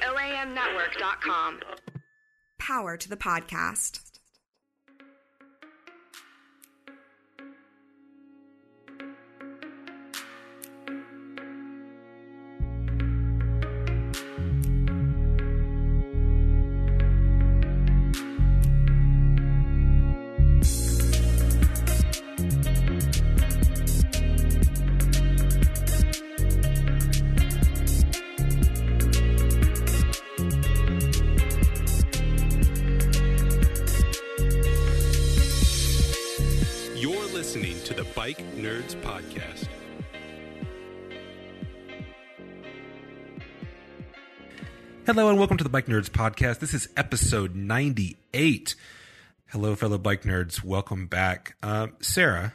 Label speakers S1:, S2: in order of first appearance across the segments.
S1: the OAMnetwork.com.
S2: Power to the podcast.
S3: Hello and welcome to the Bike Nerds Podcast. This is episode 98. Hello, fellow bike nerds. Welcome back. Um, Sara,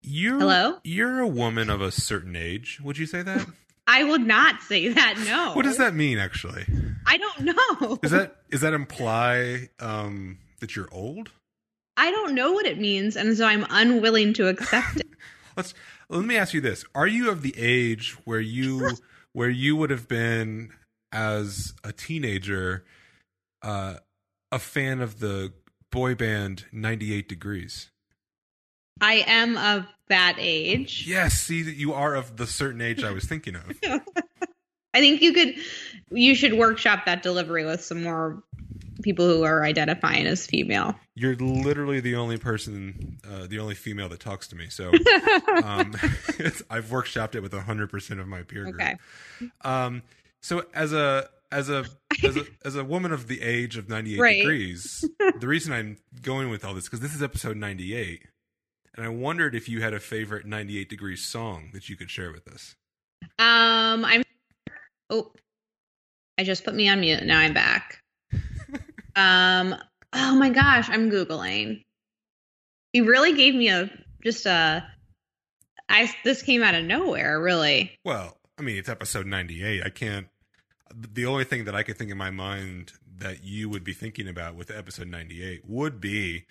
S3: you're,
S4: Hello?
S3: You're a woman of a certain age. Would you say that?
S4: I would not say that. No.
S3: what does that mean, actually?
S4: I don't know.
S3: Does that does that imply um, that you're old?
S4: I don't know what it means, and so I'm unwilling to accept it.
S3: Let's let me ask you this: Are you of the age where you where you would have been as a teenager uh, a fan of the boy band 98 Degrees?
S4: I am of that age.
S3: Yes, see that you are of the certain age I was thinking of.
S4: I think you could, you should workshop that delivery with some more people who are identifying as female.
S3: You're literally the only person, uh, the only female that talks to me. So um, I've workshopped it with 100% of my peer group.
S4: Okay.
S3: Um, so as a as a as a as a woman of the age of 98
S4: Right.
S3: degrees, the reason I'm going with all this because this is episode 98, and I wondered if you had a favorite 98 degrees song that you could share with us.
S4: Um, I'm. Oh, I just put me on mute. Now I'm back. um. Oh my gosh, I'm googling. He really gave me a just a. I this came out of nowhere. Really.
S3: Well, I mean, it's episode 98. I can't. The only thing that I could think in my mind that you would be thinking about with episode 98 would be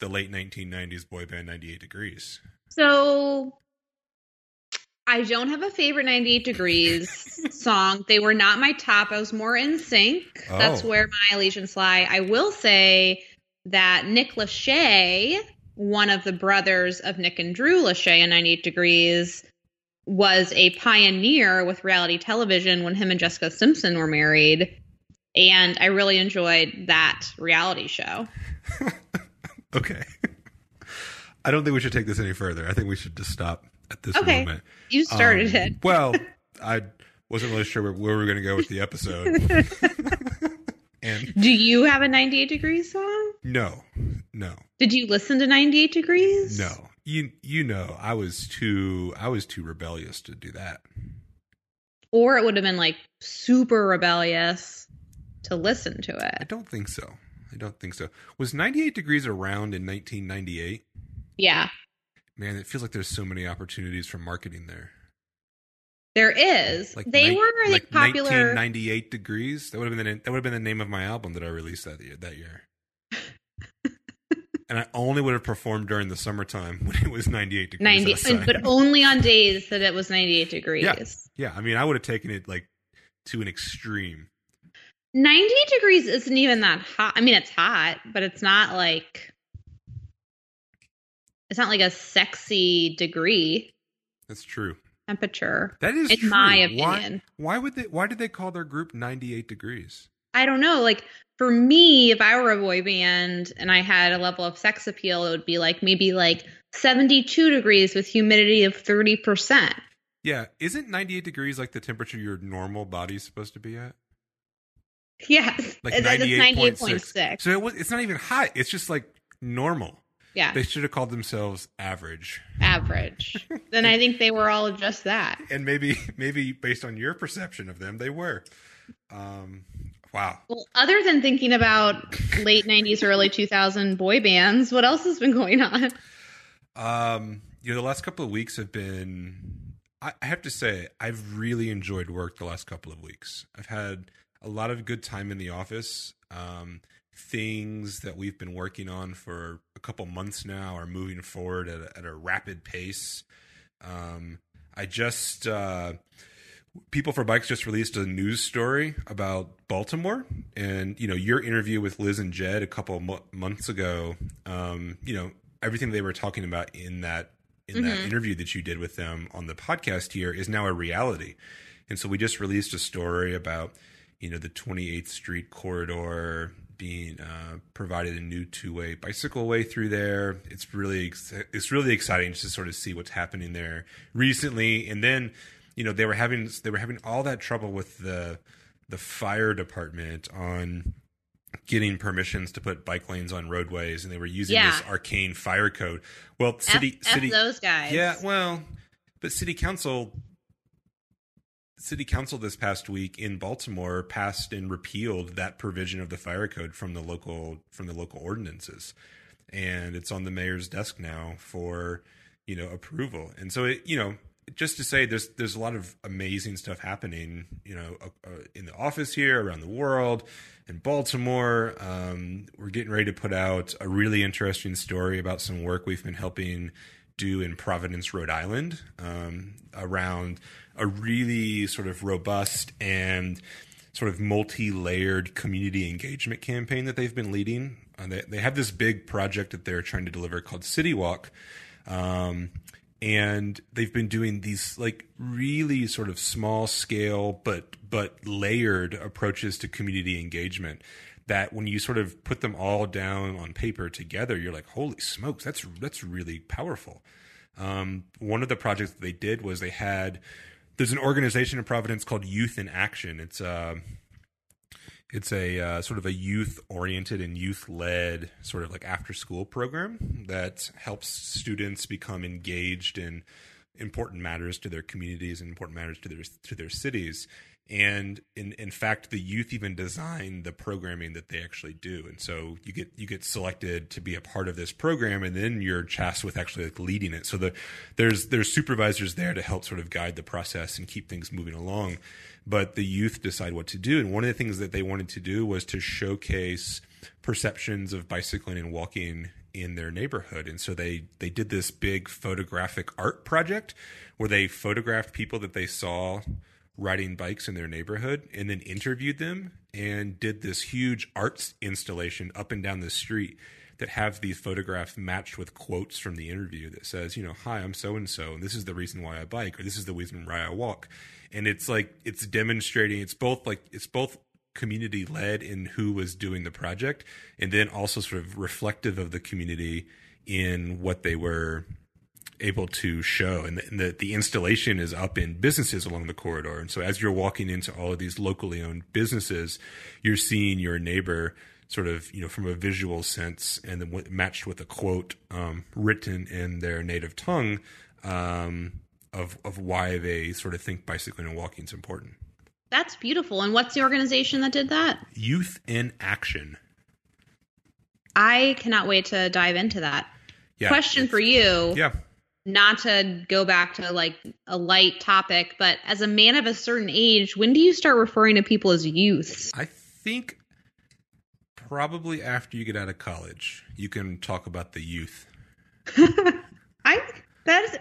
S3: the late 1990s boy band 98 Degrees.
S4: So I don't have a favorite 98 degrees song. They were not my top. I was more NSYNC. That's
S3: Oh.
S4: where my allegiance lie. I will say that Nick Lachey, one of the brothers of Nick and Drew Lachey in 98 degrees, was a pioneer with reality television when him and Jessica Simpson were married. And I really enjoyed that reality show.
S3: Okay. I don't think we should take this any further. I think we should just stop at this
S4: Okay.
S3: moment.
S4: You started
S3: Um,
S4: it.
S3: Well, I wasn't really sure where, where we were going to go with the episode. and
S4: Do you have a 98 degrees song?
S3: no, no,
S4: Did you listen to 98 Degrees?
S3: no. You you know, I was too I was too rebellious to do that.
S4: Or it would have been like super rebellious to listen to it.
S3: I don't think so. I don't think so. Was 98 degrees around in 1998?
S4: Yeah,
S3: Man, it feels like there's so many opportunities for marketing there.
S4: there is.
S3: Like
S4: they
S3: ni-
S4: were like,
S3: like
S4: popular.
S3: 1998 degrees. That would have been the, that would have been the name of my album that I released that year. That year. and I only would have performed during the summertime when it was 98 degrees
S4: 90,
S3: outside.
S4: but only on days that it was 98 degrees.
S3: Yeah. yeah, I mean, I would have taken it like to an extreme.
S4: 98 degrees isn't even that hot. I mean, it's hot, but it's not like it's not like a sexy degree
S3: That's true.
S4: temperature.
S3: That is
S4: In
S3: true.
S4: my
S3: Why-
S4: opinion.
S3: Why, would they? Why did they call their group 98 degrees?
S4: I don't know. Like for me, if I were a boy band and I had a level of sex appeal, it would be like maybe like 72 degrees with humidity of 30%.
S3: Yeah, isn't 98 degrees like the temperature your normal body's supposed to be at?
S4: Yes.
S3: Like
S4: That-
S3: 98.6.
S4: 98.6.
S3: So it was, it's not even hot. It's just like normal.
S4: Yeah.
S3: They should have called themselves average.
S4: Average. then I think they were all just that.
S3: And maybe maybe based on your perception of them, they were. Um wow.
S4: Well, other than thinking about late 90s, early 2000 boy bands, what else has been going on?
S3: Um you know the last couple of weeks have been I have to say I've really enjoyed work the last couple of weeks. I've had a lot of good time in the office. Um things that we've been working on for a couple months now are moving forward at a, at a rapid pace. Um, I just uh, People for Bikes just released a news story about Baltimore, and you know your interview with Liz and Jed a couple mo- months ago. Um, you know everything they were talking about in that in that interview that you did with them on the podcast here is now a reality. And so we just released a story about you know the 28th Street corridor being uh, provided a new two-way bicycle way through there. It's really ex- it's really exciting just to sort of see what's happening there recently. And then you know they were having they were having all that trouble with the the fire department on getting permissions to put bike lanes on roadways and they were using
S4: Yeah.
S3: this arcane fire code. Well,
S4: F,
S3: city
S4: F
S3: city
S4: those guys.
S3: yeah, well, but city council city council this past week in Baltimore passed and repealed that provision of the fire code from the local from the local ordinances. And it's on the mayor's desk now for, you know, approval. And so it, you know, just to say there's there's a lot of amazing stuff happening, you know, uh, in the office here, around the world, in Baltimore. Um, we're getting ready to put out a really interesting story about some work we've been helping do in Providence, Rhode Island, um, around a really sort of robust and sort of multi-layered community engagement campaign that they've been leading. Uh, they, they have this big project that they're trying to deliver called City Walk. Um, and they've been doing these like really sort of small scale but but layered approaches to community engagement that when you sort of put them all down on paper together you're like holy smokes that's that's really powerful um, one of the projects that they did was they had there's an organization in Providence called Youth in Action. It's uh, it's a uh, sort of a youth oriented and youth led sort of like after school program that helps students become engaged in important matters to their communities and important matters to their to their cities. And in in fact, the youth even design the programming that they actually do. And so you get you get selected to be a part of this program, and then you're tasked with actually like leading it. So the there's there's supervisors there to help sort of guide the process and keep things moving along. But the youth decide what to do. And one of the things that they wanted to do was to showcase perceptions of bicycling and walking in their neighborhood and so they they did this big photographic art project where they photographed people that they saw riding bikes in their neighborhood and then interviewed them and did this huge arts installation up and down the street that have these photographs matched with quotes from the interview that says, you know, hi, I'm so and so, and this is the reason why I bike, or this is the reason why I walk. And it's like it's demonstrating it's both like it's both community led in who was doing the project and then also sort of reflective of the community in what they were able to show and the, and the, the installation is up in businesses along the corridor and so as you're walking into all of these locally owned businesses you're seeing your neighbor sort of you know from a visual sense and then w- matched with a quote um, written in their native tongue um, of of why they sort of think bicycling and walking is important
S4: That's beautiful. And what's the organization that did that?
S3: youth in action
S4: I cannot wait to dive into that.
S3: yeah
S4: Question for you.
S3: yeah
S4: Not to go back to like a light topic, but as a man of a certain age, when do you start referring to people as youths?
S3: I think probably after you get out of college, you can talk about the youth.
S4: I that's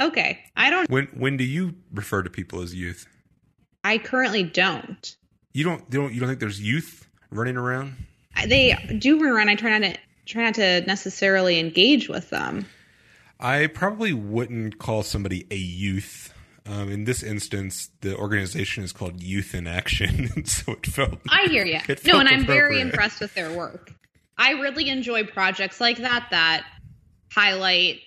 S4: okay. I don't.
S3: When when do you refer to people as youth?
S4: I currently don't.
S3: You don't you don't you don't think there's youth running around?
S4: They do run around. I try not to try not to necessarily engage with them.
S3: I probably wouldn't call somebody a youth. Um, in this instance, the organization is called Youth in Action, and so it felt.
S4: I hear you. No, and I'm very impressed with their work. I really enjoy projects like that that highlight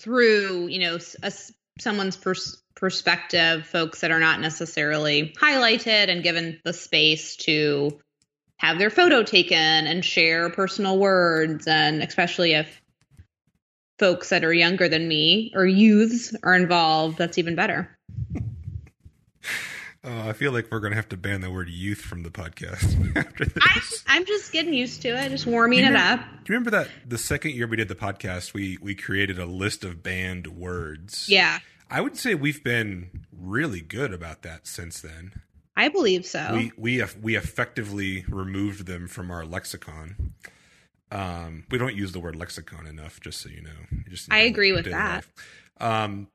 S4: through, you know, a someone's pers- perspective, folks that are not necessarily highlighted and given the space to have their photo taken and share personal words, and especially if folks that are younger than me or youths are involved, that's even better.
S3: Uh, I feel like we're going to have to ban the word youth from the podcast after this.
S4: I, I'm just getting used to it, just warming it up.
S3: Do you remember that the second year we did the podcast, we we created a list of banned words?
S4: Yeah,
S3: I would say we've been really good about that since then.
S4: I believe so.
S3: We we we effectively removed them from our lexicon. Um, we don't use the word lexicon enough, just so you know. Just in
S4: I agree with that.
S3: Um,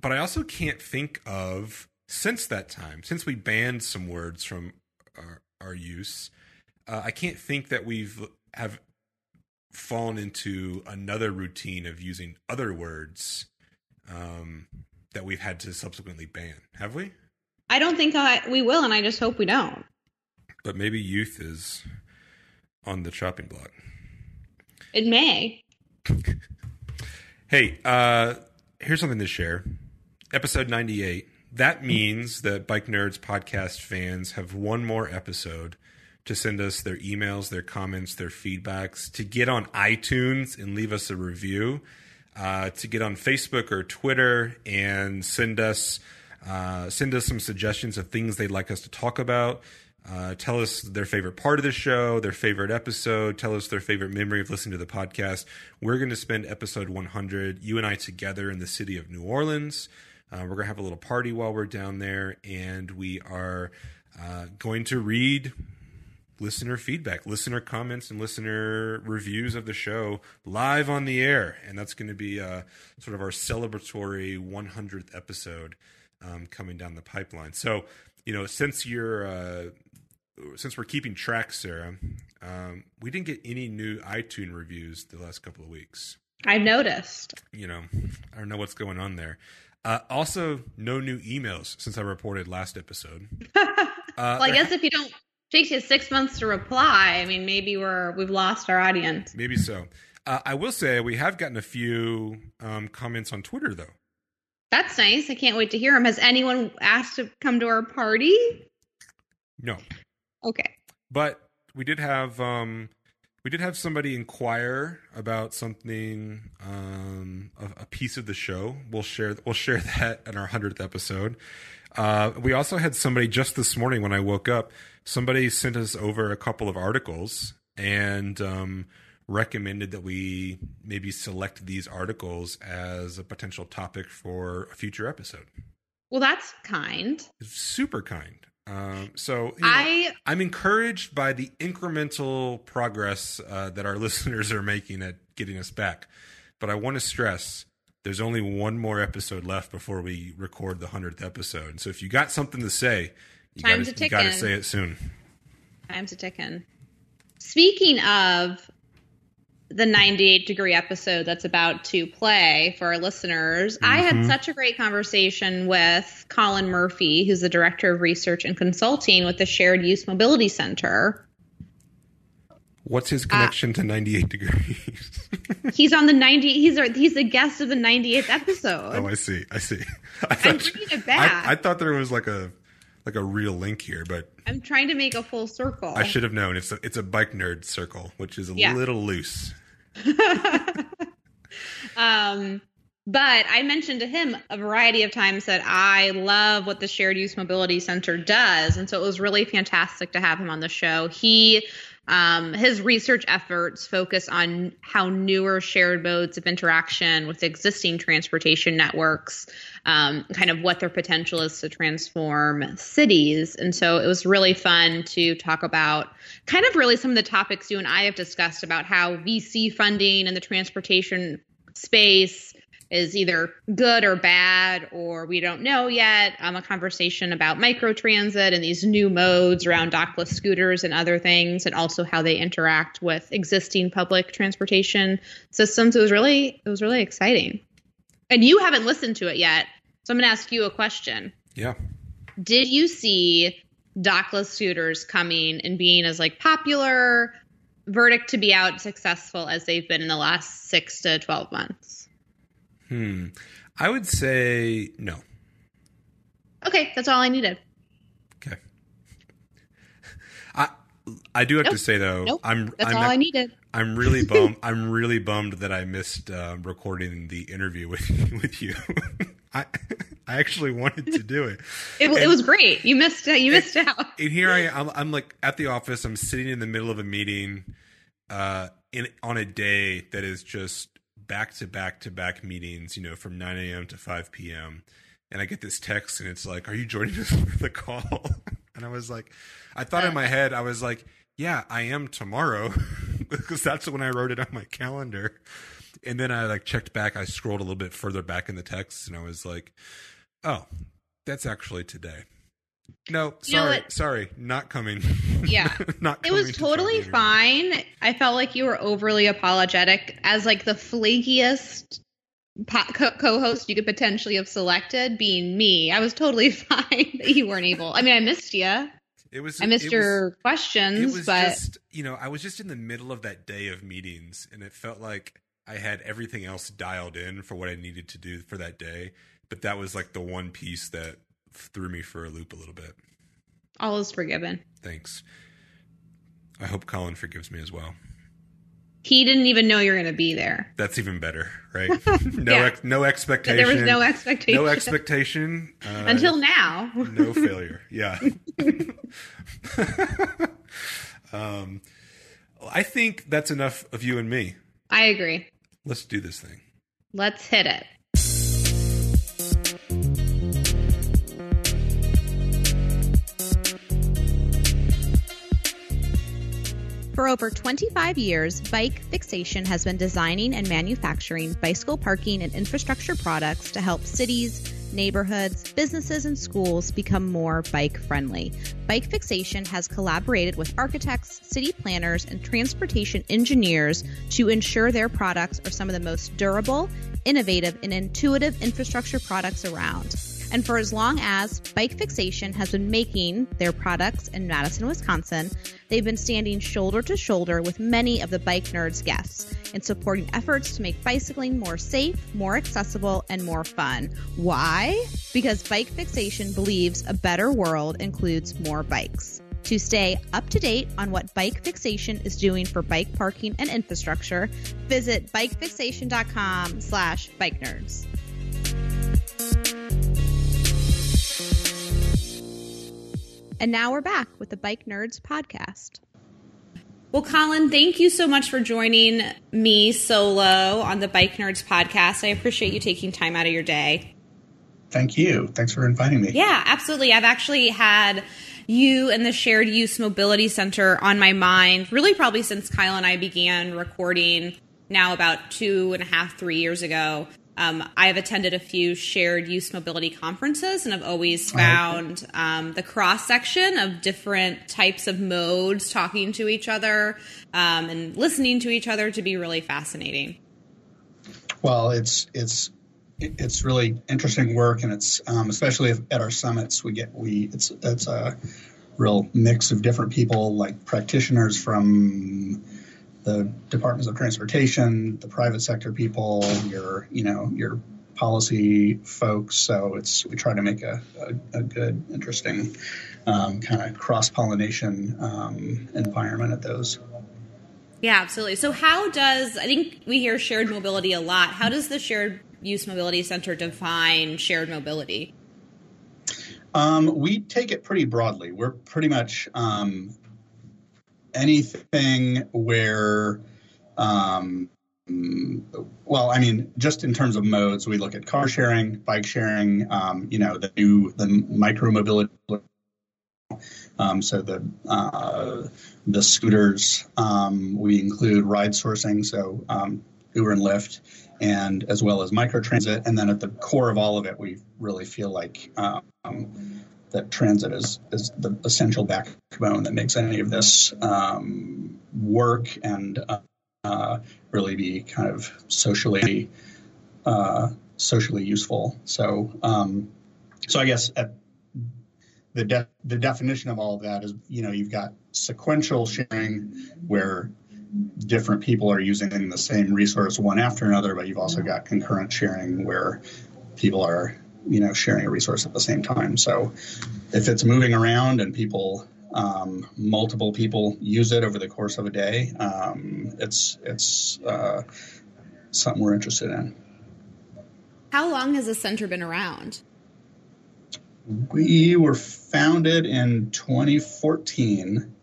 S3: but I also can't think of since that time, since we banned some words from our, our use, uh, I can't think that we've have fallen into another routine of using other words um, that we've had to subsequently ban. Have we?
S4: I don't think I, we will, and I just hope we don't.
S3: But maybe youth is on the chopping block.
S4: It may.
S3: Hey, uh, here's something to share. Episode 98. That means that Bike Nerds podcast fans have one more episode to send us their emails, their comments, their feedbacks, to get on iTunes and leave us a review, uh, to get on Facebook or Twitter and send us uh, send us some suggestions of things they'd like us to talk about. Uh, tell us their favorite part of the show, their favorite episode. Tell us their favorite memory of listening to the podcast. We're going to spend episode 100, you and I together in the city of New Orleans. Uh, we're going to have a little party while we're down there, and we are uh, going to read listener feedback, listener comments, and listener reviews of the show live on the air. And that's going to be uh, sort of our celebratory 100th episode um, coming down the pipeline. So, you know, since you're uh, since we're keeping track, Sara, um, we didn't get any new iTunes reviews the last couple of weeks.
S4: I've noticed.
S3: You know, I don't know what's going on there. Uh, also, no new emails since I reported last episode. Uh,
S4: well, I guess if you don't takes you six months to reply, I mean, maybe we're we've lost our audience.
S3: Maybe so. Uh, I will say we have gotten a few um, comments on Twitter, though.
S4: That's nice. I can't wait to hear them. Has anyone asked to come to our party?
S3: No,
S4: Okay.
S3: but we did have um, we did have somebody inquire about something, um, a, a piece of the show. We'll share we'll share that in our hundredth episode. Uh, we also had somebody just this morning when I woke up. Somebody sent us over a couple of articles and um, recommended that we maybe select these articles as a potential topic for a future episode.
S4: Well, that's kind.
S3: Super kind. Um, so you know,
S4: I
S3: I'm encouraged by the incremental progress uh, that our listeners are making at getting us back. But I want to stress there's only one more episode left before we record the 100th episode. So if you got something to say, you gotta,
S4: to
S3: say it soon.
S4: time's a ticking. Speaking of the 98 degree episode that's about to play for our listeners, I had such a great conversation with Colin Murphy, who's the director of research and consulting with the Shared Use Mobility Center.
S3: What's
S4: Uh,
S3: his connection to 98 degrees?
S4: He's on the 90. He's our, he's the guest of the 98th episode.
S3: oh, I see. I see. I
S4: I'm
S3: thought,
S4: bringing it back.
S3: I, I thought there was like a like a real link here, but
S4: I'm trying to make a full circle.
S3: I should have known. It's a it's a bike nerd circle, which is a
S4: Yeah.
S3: little loose.
S4: Um, but I mentioned to him a variety of times that I love what the Shared Use Mobility Center does. And so it was really fantastic to have him on the show. He, um, his research efforts focus on how newer shared modes of interaction with existing transportation networks, um, kind of what their potential is to transform cities. And so it was really fun to talk about kind of really some of the topics you and I have discussed about how VC funding and the transportation space is either good or bad, or we don't know yet. Um, a conversation about microtransit and these new modes around dockless scooters and other things, and also how they interact with existing public transportation systems. It was really, it was really exciting. And you haven't listened to it yet, so I'm going to ask you a question.
S3: Yeah.
S4: Did you see dockless scooters coming and being as like popular? Verdict to be out successful as they've been in the last six to 12 months.
S3: Hmm. I would say no.
S4: Okay, that's all I needed.
S3: Okay. I I do have
S4: Nope.
S3: to say though,
S4: Nope,
S3: I'm
S4: That's
S3: I'm
S4: all I needed.
S3: I'm really bummed. I'm really bummed that I missed uh, recording the interview with with you. I I actually wanted to do it.
S4: It, it was great. You missed out. You missed out.
S3: And here I am. I'm, I'm like at the office. I'm sitting in the middle of a meeting, uh, in on a day that is just back to back to back meetings. You know, from 9 a.m. to 5 p.m. And I get this text, and it's like, "Are you joining us for the call?" And I was like, I thought in my head, I was like, "Yeah, I am tomorrow," because that's when I wrote it on my calendar. and then I like checked back. I scrolled a little bit further back in the text, and I was like, "Oh, that's actually today." No,
S4: You know
S3: sorry, not coming.
S4: Yeah.
S3: not.
S4: It was
S3: coming to
S4: totally fine. I felt like you were overly apologetic as like the flakiest co- co-host you could potentially have selected being me. I was totally fine that you weren't able. I mean, I missed you.
S3: It was.
S4: I missed your
S3: Was,
S4: questions,
S3: it was
S4: but
S3: just you know I was just in the middle of that day of meetings, and it felt like I had everything else dialed in for what I needed to do for that day. But that was like the one piece that threw me for a loop a little bit.
S4: all is forgiven.
S3: Thanks. I hope Colin forgives me as well.
S4: He didn't even know you're going to be there.
S3: That's even better, right? no,
S4: Yeah.
S3: ex- no expectation.
S4: there was no expectation
S3: no expectation uh,
S4: until now.
S3: no failure. Yeah. um, I think that's enough of you and me.
S4: I agree.
S3: Let's do this thing.
S4: Let's hit it.
S5: For over 25 years, Bike Fixation has been designing and manufacturing bicycle parking and infrastructure products to help cities, neighborhoods, businesses, and schools become more bike friendly. Bike Fixation has collaborated with architects, city planners, and transportation engineers to ensure their products are some of the most durable, innovative, and intuitive infrastructure products around. And for as long as Bike Fixation has been making their products in Madison, Wisconsin, they've been standing shoulder to shoulder with many of the Bike Nerds guests in supporting efforts to make bicycling more safe, more accessible, and more fun. Why? Because Bike Fixation believes a better world includes more bikes. To stay up to date on what Bike Fixation is doing for bike parking and infrastructure, visit bikefixation.com slash bike nerds. And now we're back with the Bike Nerds podcast.
S4: Well, Colin, thank you so much for joining me solo on the Bike Nerds podcast. I appreciate you taking time out of your day.
S6: Thank you. Thanks for inviting me.
S4: Yeah, absolutely. I've actually had you and the Shared Use Mobility Center on my mind, really probably since Kyle and I began recording now about two and a half, three years ago. Um, I have attended a few shared use mobility conferences and I've always found um, the cross section of different types of modes talking to each other um, and listening to each other to be really fascinating.
S6: Well, it's it's it's really interesting work, and it's um, especially at our summits we get we it's it's a real mix of different people, like practitioners from the departments of transportation, the private sector people, your you know your policy folks. So it's we try to make a, a, a good, interesting um, kind of cross pollination um, environment at those.
S4: Yeah, absolutely. So, how does I think we hear shared mobility a lot? How does the Shared Use Mobility Center define shared mobility?
S6: Um, we take it pretty broadly. We're pretty much um, anything where, um, well, I mean, just in terms of modes, we look at car sharing, bike sharing, um, you know, the new the micro mobility. Um, so the uh, the scooters, um, we include ride sourcing, so um, Uber and Lyft, and as well as microtransit. And then at the core of all of it, we really feel like um, that transit is, is the essential backbone that makes any of this um, work and uh, uh, really be kind of socially uh, socially useful. So, um, so I guess the de- the definition of all of that is, you know, you've got sequential sharing where different people are using the same resource one after another, but you've also got concurrent sharing where people are, you know, sharing a resource at the same time. So if it's moving around and people, um, multiple people use it over the course of a day, um, it's it's uh, something we're interested in.
S4: How long has the center been around?
S6: We were founded in 2014,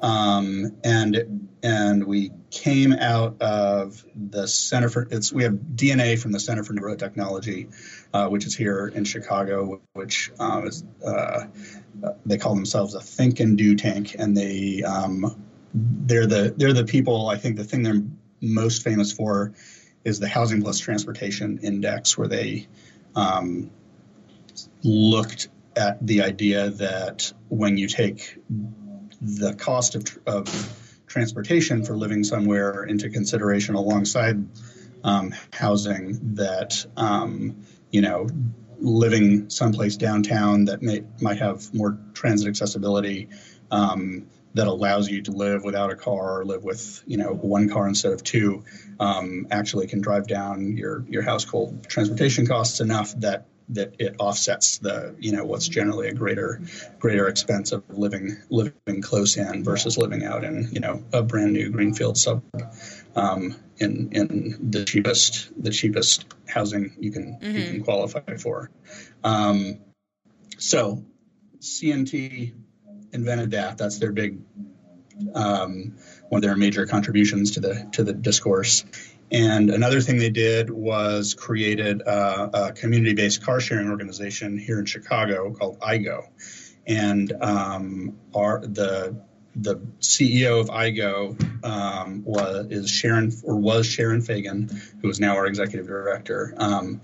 S6: um, and and we came out of the Center for it's we have DNA from the Center for Neighborhood Technology, uh, which is here in Chicago, which uh, is uh, they call themselves a think and do tank, and they um, they're the they're the people I think the thing they're most famous for is the Housing Plus Transportation Index, where they um, looked at the idea that when you take the cost of, of transportation for living somewhere into consideration alongside um, housing, that um, you know living someplace downtown that may, might have more transit accessibility um, that allows you to live without a car or live with you know one car instead of two um, actually can drive down your your household transportation costs enough that that it offsets the you know what's generally a greater greater expense of living living close in versus living out in you know a brand new greenfield suburb um, in in the cheapest the cheapest housing you can mm-hmm. you can qualify for. Um, so CNT invented that. That's their big um, one of their major contributions to the to the discourse. And another thing they did was created a, a community-based car sharing organization here in Chicago called IGO. And um, our the the CEO of IGO um, was is Sharon or was Sharon Feigon, who is now our executive director. Um,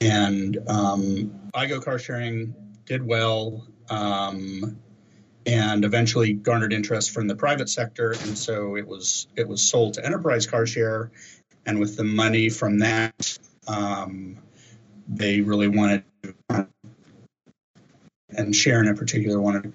S6: and um, IGO car sharing did well um, and eventually garnered interest from the private sector, and so it was it was sold to Enterprise Car Share, and with the money from that, um, they really wanted. To, and Sharon in particular wanted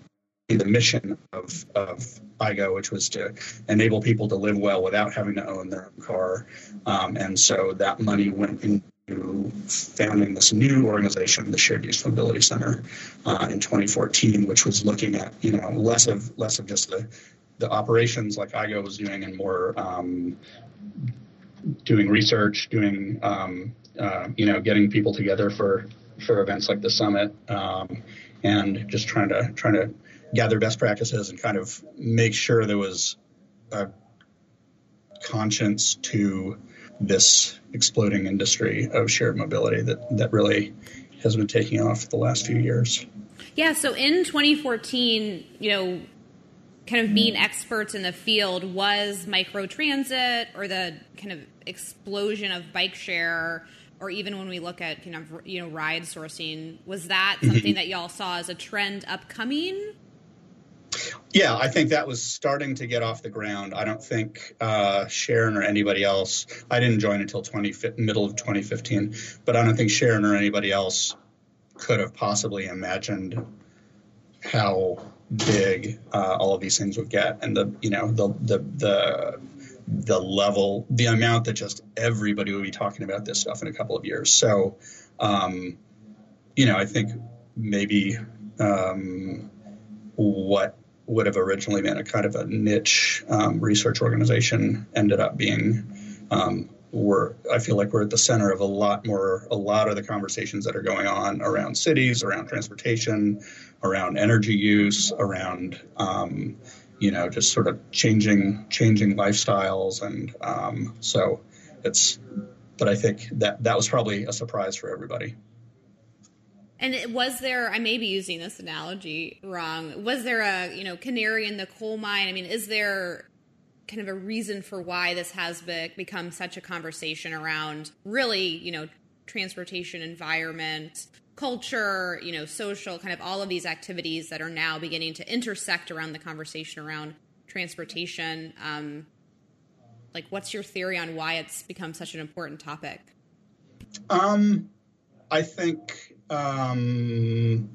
S6: the mission of, of IGO, which was to enable people to live well without having to own their own car. Um, and so that money went into founding this new organization, the Shared Use Mobility Center, uh, in 2014, which was looking at you know less of less of just the the operations like IGO was doing, and more um, doing research, doing um, uh, you know getting people together for for events like the summit, um, and just trying to trying to gather best practices and kind of make sure there was a conscience to this exploding industry of shared mobility that, that really has been taking off the last few years.
S4: Yeah, so in 2014, you know, kind of being experts in the field was microtransit or the kind of explosion of bike share or even when we look at kind of you know ride sourcing was that something mm-hmm. that y'all saw as a trend upcoming
S6: yeah, I think that was starting to get off the ground. I don't think uh, Sharon or anybody else. I didn't join until 20, middle of 2015, but I don't think Sharon or anybody else could have possibly imagined how big uh, all of these things would get, and the you know the the the the level, the amount that just everybody will be talking about this stuff in a couple of years. So, um, you know, I think maybe um, what would have originally been a kind of a niche um, research organization ended up being um, we're I feel like we're at the center of a lot more a lot of the conversations that are going on around cities, around transportation, around energy use, around um, you know just sort of changing changing lifestyles, and um, so it's. But I think that that was probably a surprise for everybody.
S4: And was there? I may be using this analogy wrong. Was there a you know canary in the coal mine? I mean, is there kind of a reason for why this has become such a conversation around really you know transportation, environment, culture, you know, social, kind of all of these activities that are now beginning to intersect around the conversation around transportation. Um, like, what's your theory on why it's become such an important topic?
S6: Um, I think um,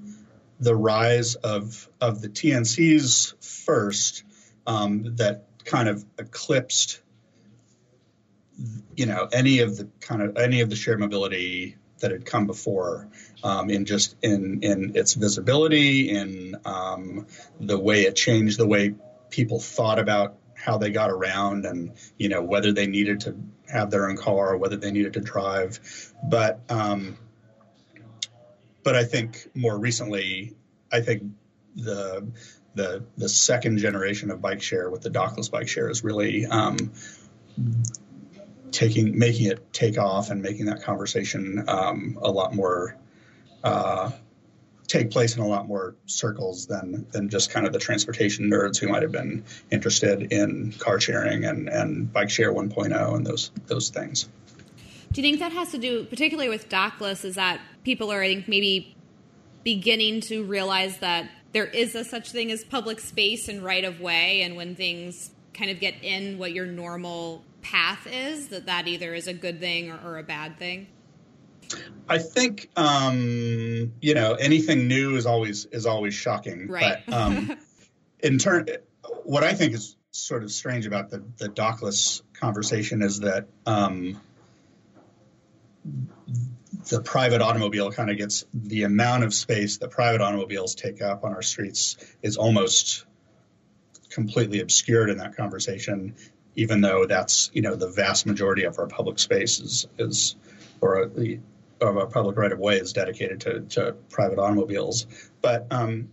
S6: the rise of of the TNCs first um, that kind of eclipsed you know any of the kind of any of the shared mobility that had come before um, in just in in its visibility in um, the way it changed the way people thought about how they got around and you know whether they needed to have their own car or whether they needed to drive. But um, but I think more recently, I think the the the second generation of bike share with the dockless bike share is really um, taking making it take off and making that conversation um, a lot more uh, take place in a lot more circles than than just kind of the transportation nerds who might have been interested in car sharing and and bike share 1.0 and those those things.
S4: Do you think that has to do, particularly with dockless, is that people are, I think, maybe beginning to realize that there is a such thing as public space and right of way, and when things kind of get in what your normal path is, that that either is a good thing or, or a bad thing?
S6: I think um, you know anything new is always is always shocking.
S4: Right.
S6: But um, in turn, what I think is sort of strange about the the dockless conversation is that um, the private automobile kind of gets the amount of space that private automobiles take up on our streets is almost completely obscured in that conversation, even though that's you know the vast majority of our public spaces is, is or the of a public right of way is dedicated to, to private automobiles. But um,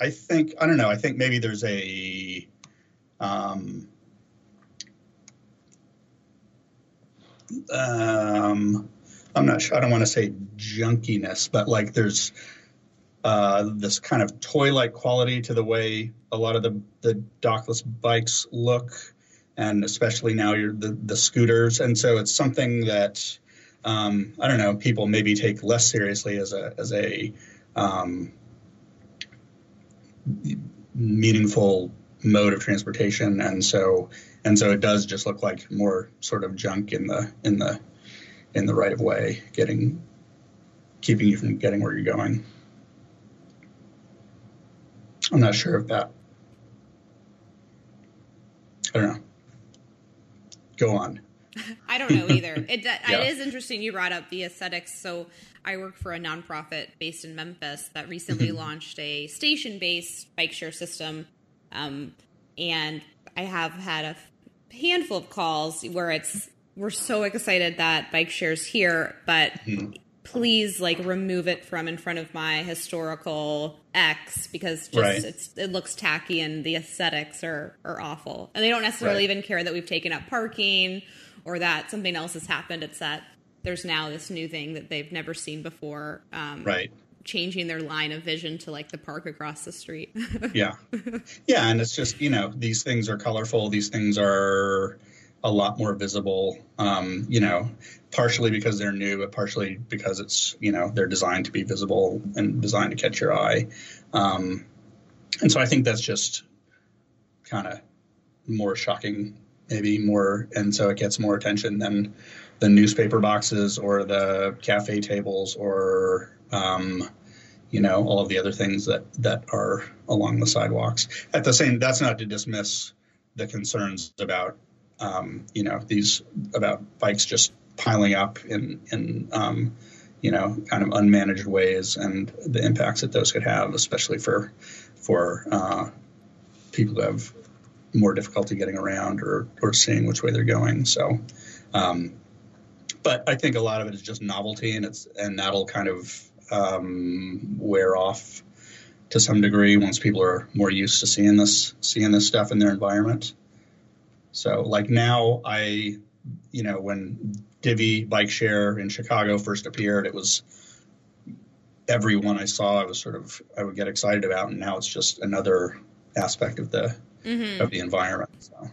S6: I think I don't know. I think maybe there's a um, um, I'm not sure. I don't want to say junkiness, but like there's uh, this kind of toy-like quality to the way a lot of the the dockless bikes look, and especially now you're the the scooters, and so it's something that um, I don't know people maybe take less seriously as a as a um, meaningful mode of transportation, and so and so it does just look like more sort of junk in the in the in the right of way, getting keeping you from getting where you're going. I'm not sure if that. I don't know. Go on.
S4: I don't know either. It, yeah. it is interesting you brought up the aesthetics. So I work for a nonprofit based in Memphis that recently mm-hmm. launched a station-based bike share system, um, and I have had a handful of calls where it's we're so excited that bike shares here, but mm-hmm. please like remove it from in front of my historical X because just right. it's it looks tacky and the aesthetics are are awful. And they don't necessarily right. even care that we've taken up parking or that something else has happened. It's that there's now this new thing that they've never seen before. Um,
S6: right
S4: changing their line of vision to like the park across the street.
S6: yeah. Yeah. And it's just, you know, these things are colorful. These things are a lot more visible, um, you know, partially because they're new, but partially because it's, you know, they're designed to be visible and designed to catch your eye. Um, and so I think that's just kind of more shocking, maybe more. And so it gets more attention than the newspaper boxes or the cafe tables or um, you know, all of the other things that that are along the sidewalks. At the same, that's not to dismiss the concerns about um, you know these about bikes just piling up in in um, you know kind of unmanaged ways and the impacts that those could have, especially for for uh, people who have more difficulty getting around or or seeing which way they're going. So. Um, but I think a lot of it is just novelty, and it's and that'll kind of um, wear off to some degree once people are more used to seeing this seeing this stuff in their environment. So like now I you know when Divvy bike share in Chicago first appeared it was everyone I saw I was sort of I would get excited about and now it's just another aspect of the mm-hmm. of the environment. So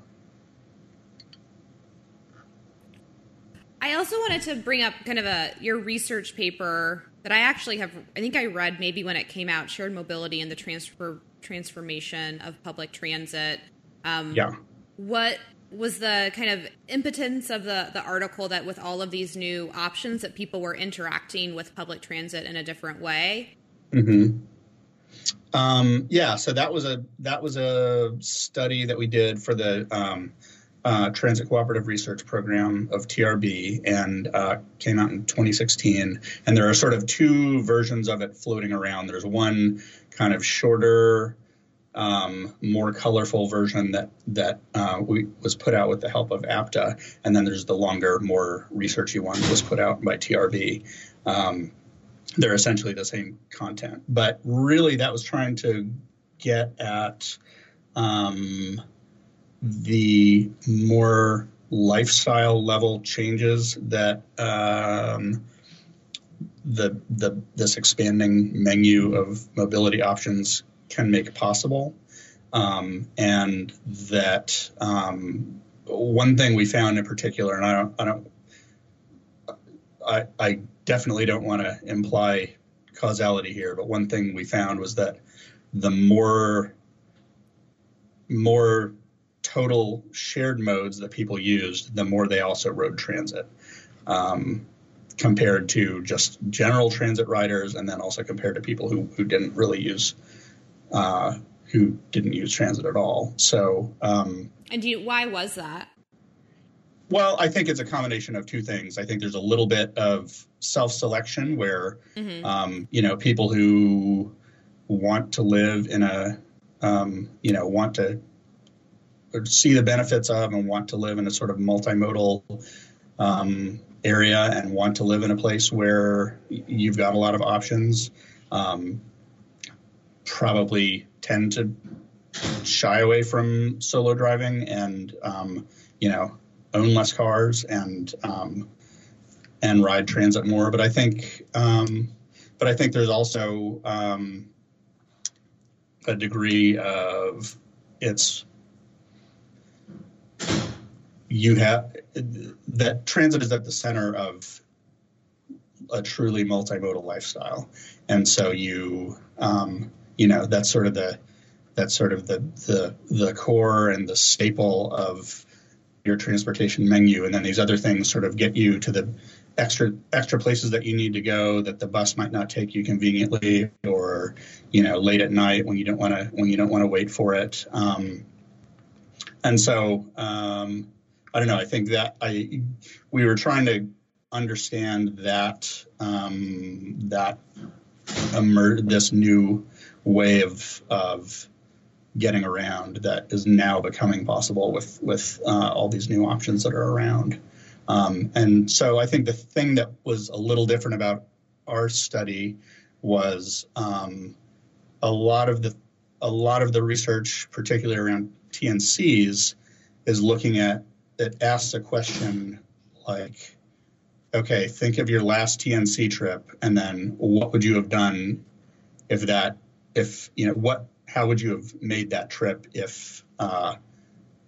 S4: I also wanted to bring up kind of a your research paper that I actually have. I think I read maybe when it came out, shared mobility and the transfer transformation of public transit.
S6: Um, yeah.
S4: What was the kind of impotence of the the article that with all of these new options that people were interacting with public transit in a different way?
S6: Hmm. Um, yeah. So that was a that was a study that we did for the um, uh, Transit Cooperative Research Program of TRB and uh, came out in 2016. And there are sort of two versions of it floating around. There's one kind of shorter, um, more colorful version that that uh, we, was put out with the help of APTA, and then there's the longer, more researchy one that was put out by TRB. They're essentially the same content, but really that was trying to get at um, the more lifestyle level changes that um, the the this expanding menu of mobility options can make possible, um, and that um, one thing we found in particular, and I don't I don't I, I definitely don't want to imply causality here, but one thing we found was that the more more total shared modes that people used, the more they also rode transit. Um, compared to just general transit riders, and then also compared to people who, who didn't really use uh, who didn't use transit at all. So, um,
S4: and you, why was that?
S6: Well, I think it's a combination of two things. I think there's a little bit of self-selection where, mm-hmm. um, you know, people who want to live in a, um, you know, want to see the benefits of and want to live in a sort of multimodal um, area and want to live in a place where you've got a lot of options, um, probably tend to shy away from solo driving and, um, you know, own less cars and um, and ride transit more. But I think, um, but I think there's also um, a degree of it's you have that transit is at the center of a truly multimodal lifestyle, and so you um, you know that's sort of the that's sort of the the the core and the staple of your transportation menu, and then these other things sort of get you to the extra extra places that you need to go that the bus might not take you conveniently, or you know late at night when you don't want to when you don't want to wait for it. Um, and so um, I don't know. I think that I we were trying to understand that um, that emer- this new way of of getting around that is now becoming possible with with uh, all these new options that are around. Um, and so I think the thing that was a little different about our study was um, a lot of the a lot of the research, particularly around TNCs, is looking at it asks a question like, okay, think of your last TNC trip, and then what would you have done if that if you know what how would you have made that trip if uh,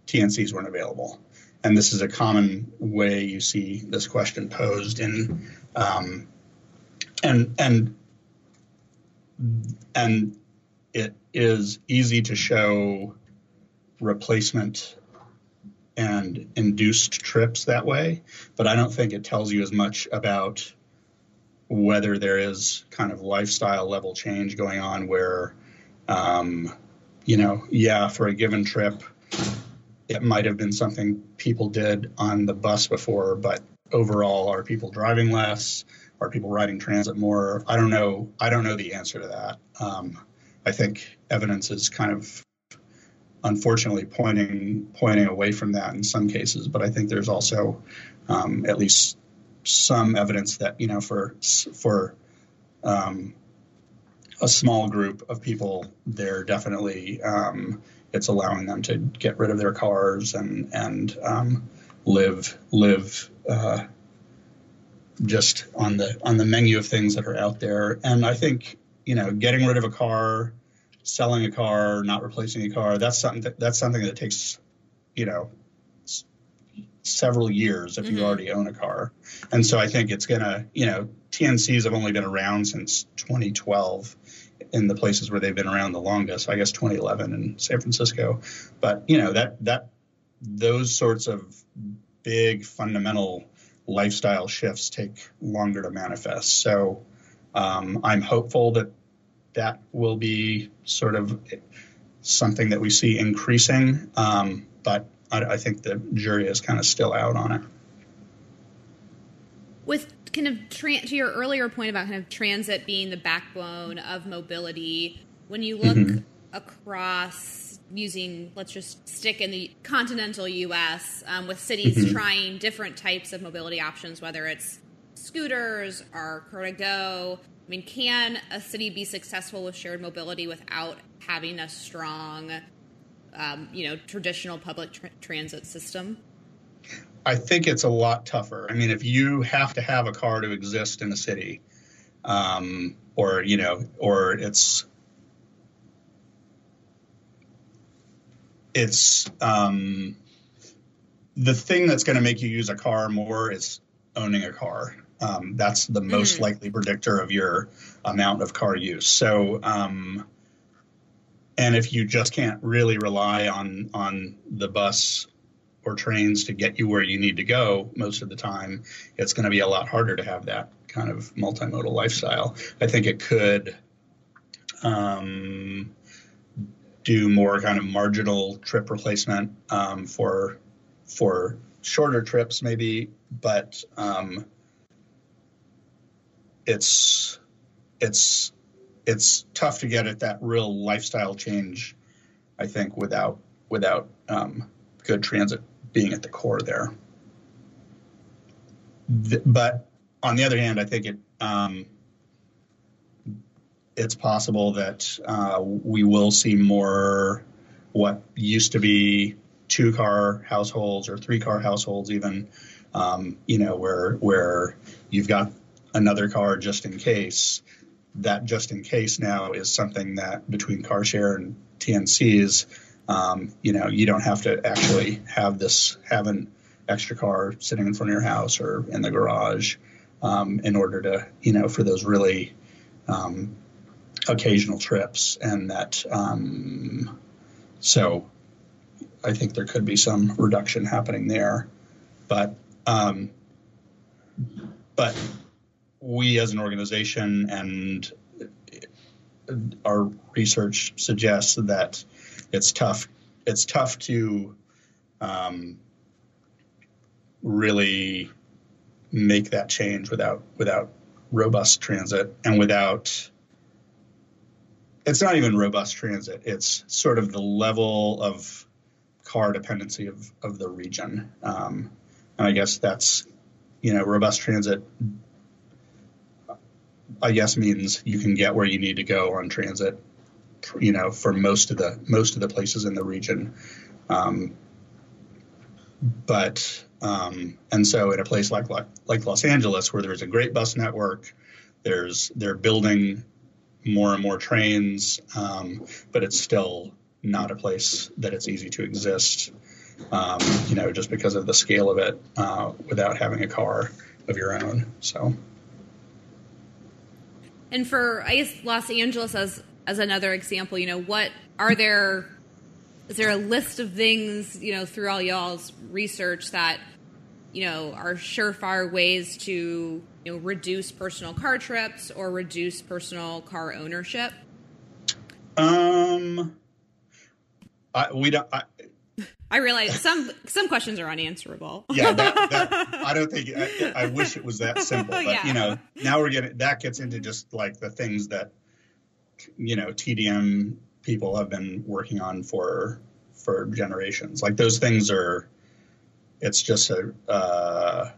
S6: TNCs weren't available? And this is a common way you see this question posed in, um, and and and it is easy to show replacement and induced trips that way, but I don't think it tells you as much about whether there is kind of lifestyle level change going on where um, you know, yeah, for a given trip, it might have been something people did on the bus before, but overall, are people driving less? Are people riding transit more? I don't know. I don't know the answer to that. Um, I think evidence is kind of unfortunately pointing pointing away from that in some cases, but I think there's also um, at least some evidence that you know for for um, a small group of people, they're definitely um, it's allowing them to get rid of their cars and and um, live live uh, just on the on the menu of things that are out there. And I think you know getting rid of a car, selling a car, not replacing a car that's something that, that's something that takes you know several years if mm-hmm. you already own a car. And so I think it's going to, you know, TNCs have only been around since 2012 in the places where they've been around the longest. I guess 2011 in San Francisco, but you know that that those sorts of big fundamental lifestyle shifts take longer to manifest. So um, I'm hopeful that that will be sort of something that we see increasing, um, but I, I think the jury is kind of still out on it.
S4: With kind of tra- to your earlier point about kind of transit being the backbone of mobility, when you look mm-hmm. across using, let's just stick in the continental U.S. Um, with cities mm-hmm. trying different types of mobility options, whether it's scooters or car2go. I mean, can a city be successful with shared mobility without having a strong, um, you know, traditional public tra- transit system?
S6: I think it's a lot tougher. I mean, if you have to have a car to exist in a city, um, or you know, or it's it's um, the thing that's going to make you use a car more is owning a car. Um, that's the most
S4: Mm.
S6: likely predictor of your amount of car use. So, um, and if you just can't really rely on on the bus or trains to get you where you need to go most of the time, it's going to be a lot harder to have that kind of multimodal lifestyle. I think it could um, do more kind of marginal trip replacement um, for for shorter trips, maybe, but um, it's it's it's tough to get at that real lifestyle change. I think without without um, good transit being at the core there. Th- but on the other hand, I think it um, it's possible that uh, we will see more what used to be two car households or three car households, even um, you know where where you've got another car just in case. That just in case now is something that between car share and TNCs, um, you know, you don't have to actually have this have an extra car sitting in front of your house or in the garage um, in order to, you know, for those really um, occasional trips. And that, um, so I think there could be some reduction happening there. But, um, but we as an organization and our research suggests that it's tough. It's tough to um, really make that change without without robust transit and without. It's not even robust transit. It's sort of the level of car dependency of, of the region. Um, and I guess that's, you know, robust transit I guess means you can get where you need to go on transit, you know, for most of the most of the places in the region. Um, but um, and so in a place like, like like Los Angeles, where there's a great bus network, there's they're building more and more trains, um, but it's still not a place that it's easy to exist. Um, you know, just because of the scale of it, uh, without having a car of your own. So.
S4: And for I guess Los Angeles as as another example, you know, what are there is there a list of things, you know, through all y'all's research that, you know, are surefire ways to, you know, reduce personal car trips or reduce personal car ownership?
S6: Um I, we don't I
S4: realize some some questions are unanswerable.
S6: yeah, that, that, I don't think. I, I, wish it was that simple, but
S4: Yeah.
S6: you know, now we're getting that gets into just like the things that you know TDM people have been working on for for generations. Like those things are. It's just a. Uh,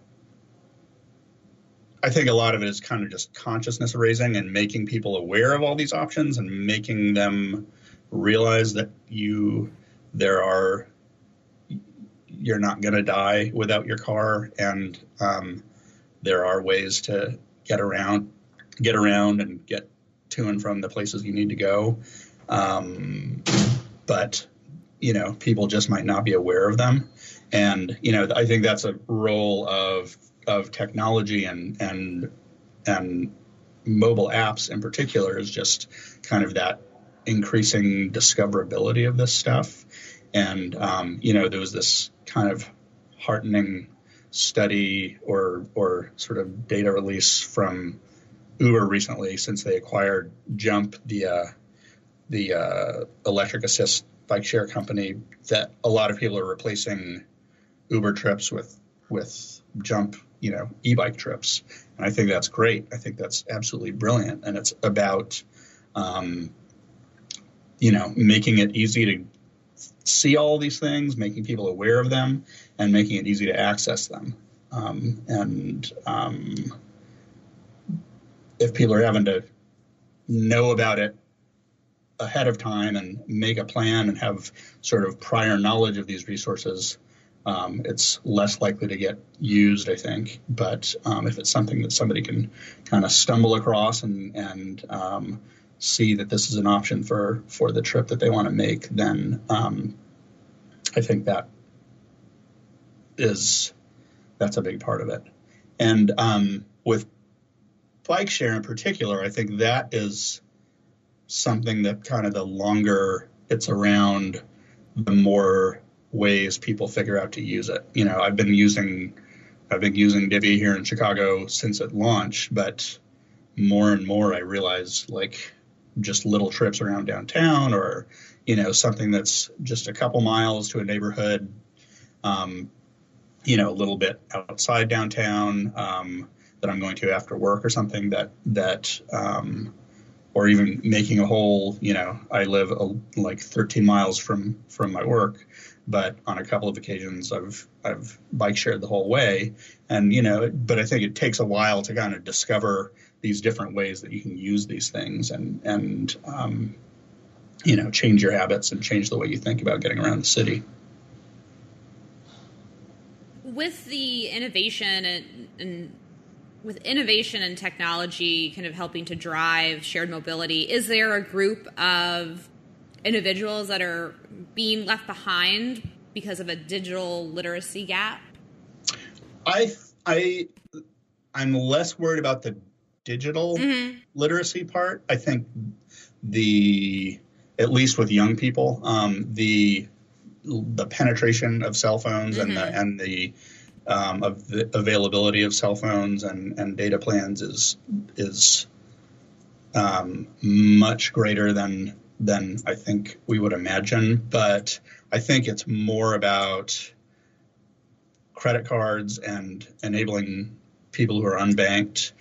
S6: I think a lot of it is kind of just consciousness raising and making people aware of all these options and making them realize that you there are you're not going to die without your car, and um, there are ways to get around, get around, and get to and from the places you need to go. Um, but you know, people just might not be aware of them, and you know, I think that's a role of of technology and and and mobile apps in particular is just kind of that increasing discoverability of this stuff. And um, you know, there was this kind of heartening study or or sort of data release from Uber recently, since they acquired Jump, the uh, the uh, electric assist bike share company, that a lot of people are replacing Uber trips with with Jump, you know, e-bike trips, and I think that's great. I think that's absolutely brilliant, and it's about um, you know making it easy to see all these things, making people aware of them, and making it easy to access them. Um, and um, if people are having to know about it ahead of time and make a plan and have sort of prior knowledge of these resources, um, it's less likely to get used, I think. But um, if it's something that somebody can kind of stumble across and, and um, see that this is an option for for the trip that they want to make, then um, I think that is that's a big part of it. And um, with bike share in particular, I think that is something that kind of the longer it's around, the more ways people figure out to use it. You know, I've been using I've been using Divvy here in Chicago since it launched, but more and more I realize like just little trips around downtown or you know something that's just a couple miles to a neighborhood um, you know a little bit outside downtown um, that I'm going to after work or something that that um, or even making a whole you know I live a, like 13 miles from from my work but on a couple of occasions I've I've bike shared the whole way. And you know but I think it takes a while to kind of discover these different ways that you can use these things and and um, you know change your habits and change the way you think about getting around the city
S4: with the innovation and, and with innovation and technology kind of helping to drive shared mobility, is there a group of individuals that are being left behind because of a digital literacy gap?
S6: I I I'm less worried about the digital
S4: mm-hmm.
S6: literacy part. I think the at least with young people, um, the the penetration of cell phones mm-hmm. and the and the um, of the availability of cell phones and, and data plans is is um, much greater than than I think we would imagine. But I think it's more about credit cards and enabling people who are unbanked,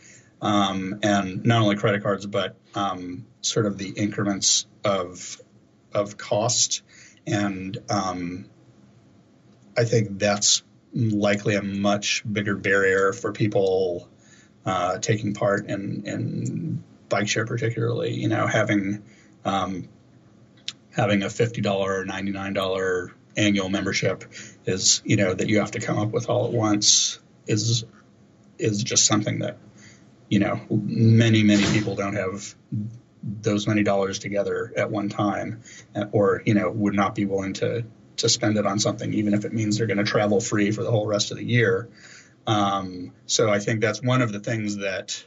S6: um, and not only credit cards, but um, sort of the increments of of cost. And um, I think that's likely a much bigger barrier for people uh, taking part in, in bike share, particularly. You know, having um, having a fifty dollar or ninety nine dollar annual membership is you know that you have to come up with all at once is is just something that you know many many people don't have those many dollars together at one time or you know would not be willing to to spend it on something, even if it means they're going to travel free for the whole rest of the year. Um, so I think that's one of the things that